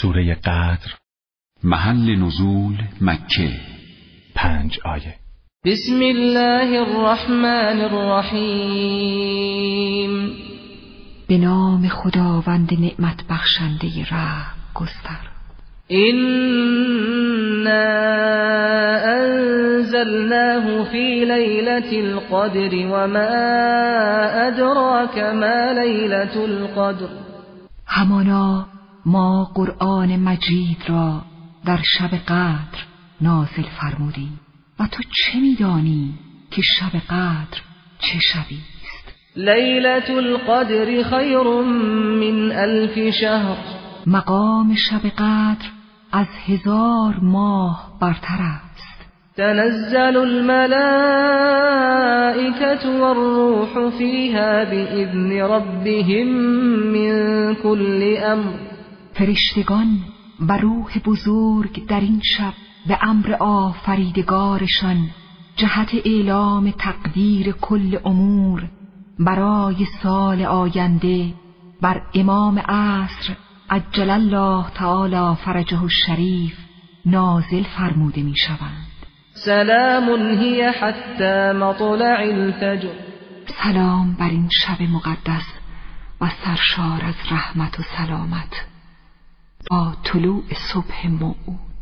سوره قدر محل نزول مکه. پنج آیه. بسم الله الرحمن الرحیم. به نام خداوند نعمت بخشنده رحم گستر إنا أنزلناه في ليلة القدر وما أدراك ما ليلة القدر. همانا ما قرآن مجید را در شب قدر نازل فرمودیم. و تو چه میدانی که شب قدر چه شبی است؟ ليلة القدر خير من ألف شهر. مقام شب قدر از هزار ماه برتر است. تنزل الملائكة والروح فيها بإذن ربهم من كل أمر فرشتگان و روح بزرگ در این شب به امر آفریدگارشان جهت اعلام تقدیر کل امور برای سال آینده بر امام عصر عجل الله تعالی فرجه الشریف نازل فرموده می شوند سلام هی حتی مطلع الفجر. سلام بر این شب مقدس و سرشار از رحمت و سلامت. با طلوع صبح موعود.